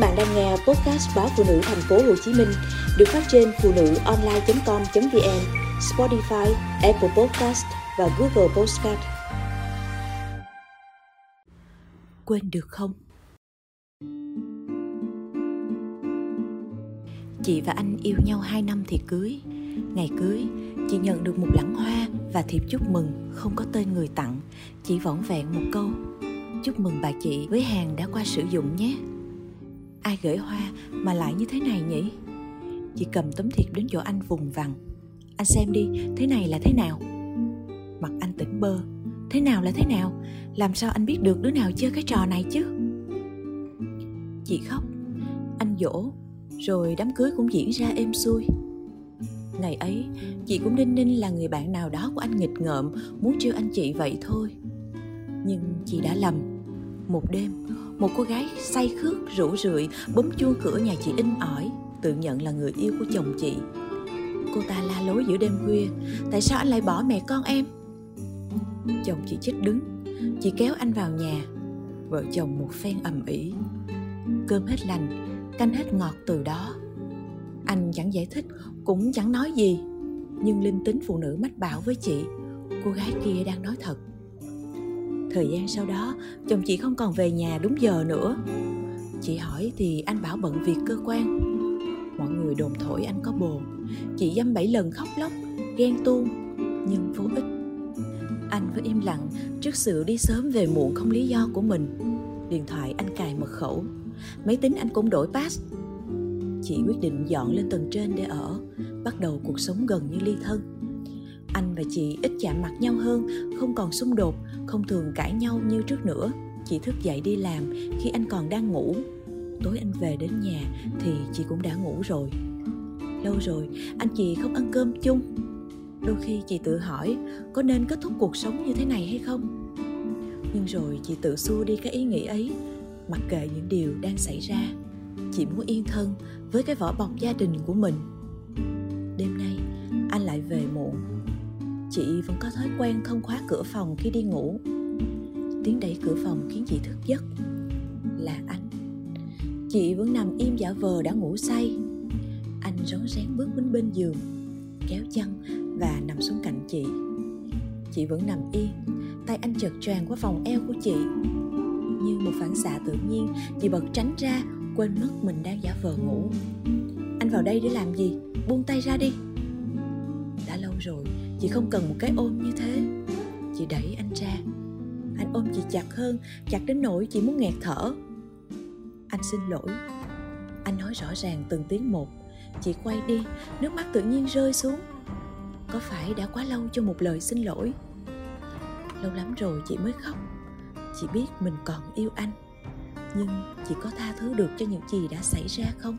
bạn đang nghe podcast báo phụ nữ thành phố Hồ Chí Minh được phát trên phụ nữ online.com.vn, Spotify, Apple Podcast và Google Podcast. Quên được không? Chị và anh yêu nhau 2 năm thì cưới. Ngày cưới, chị nhận được một lẵng hoa và thiệp chúc mừng không có tên người tặng, chỉ vỏn vẹn một câu. Chúc mừng bà chị với hàng đã qua sử dụng nhé ai gửi hoa mà lại như thế này nhỉ? Chị cầm tấm thiệp đến chỗ anh vùng vằng. Anh xem đi, thế này là thế nào? Mặt anh tỉnh bơ. Thế nào là thế nào? Làm sao anh biết được đứa nào chơi cái trò này chứ? Chị khóc. Anh dỗ, rồi đám cưới cũng diễn ra êm xuôi. Ngày ấy, chị cũng đinh ninh là người bạn nào đó của anh nghịch ngợm, muốn trêu anh chị vậy thôi. Nhưng chị đã lầm một đêm, một cô gái say khước, rủ rượi, bấm chuông cửa nhà chị in ỏi, tự nhận là người yêu của chồng chị. Cô ta la lối giữa đêm khuya, tại sao anh lại bỏ mẹ con em? Chồng chị chết đứng, chị kéo anh vào nhà, vợ chồng một phen ầm ĩ. Cơm hết lành, canh hết ngọt từ đó. Anh chẳng giải thích, cũng chẳng nói gì. Nhưng linh tính phụ nữ mách bảo với chị, cô gái kia đang nói thật thời gian sau đó, chồng chị không còn về nhà đúng giờ nữa. Chị hỏi thì anh bảo bận việc cơ quan. Mọi người đồn thổi anh có bồ. Chị dăm bảy lần khóc lóc, ghen tuông, nhưng vô ích. Anh vẫn im lặng, trước sự đi sớm về muộn không lý do của mình. Điện thoại anh cài mật khẩu. Máy tính anh cũng đổi pass. Chị quyết định dọn lên tầng trên để ở. Bắt đầu cuộc sống gần như ly thân anh và chị ít chạm mặt nhau hơn, không còn xung đột, không thường cãi nhau như trước nữa. Chị thức dậy đi làm khi anh còn đang ngủ. Tối anh về đến nhà thì chị cũng đã ngủ rồi. Lâu rồi, anh chị không ăn cơm chung. Đôi khi chị tự hỏi, có nên kết thúc cuộc sống như thế này hay không? Nhưng rồi chị tự xua đi cái ý nghĩ ấy, mặc kệ những điều đang xảy ra. Chị muốn yên thân với cái vỏ bọc gia đình của mình. Đêm nay, anh lại về muộn chị vẫn có thói quen không khóa cửa phòng khi đi ngủ. Tiếng đẩy cửa phòng khiến chị thức giấc. Là anh. Chị vẫn nằm im giả vờ đã ngủ say. Anh rón rén bước đến bên giường, kéo chăn và nằm xuống cạnh chị. Chị vẫn nằm yên tay anh chợt tràn qua vòng eo của chị. Như một phản xạ tự nhiên, chị bật tránh ra, quên mất mình đang giả vờ ngủ. Anh vào đây để làm gì? Buông tay ra đi. Đã lâu rồi chị không cần một cái ôm như thế. Chị đẩy anh ra. Anh ôm chị chặt hơn, chặt đến nỗi chị muốn nghẹt thở. Anh xin lỗi. Anh nói rõ ràng từng tiếng một. Chị quay đi, nước mắt tự nhiên rơi xuống. Có phải đã quá lâu cho một lời xin lỗi? Lâu lắm rồi chị mới khóc. Chị biết mình còn yêu anh. Nhưng chị có tha thứ được cho những gì đã xảy ra không?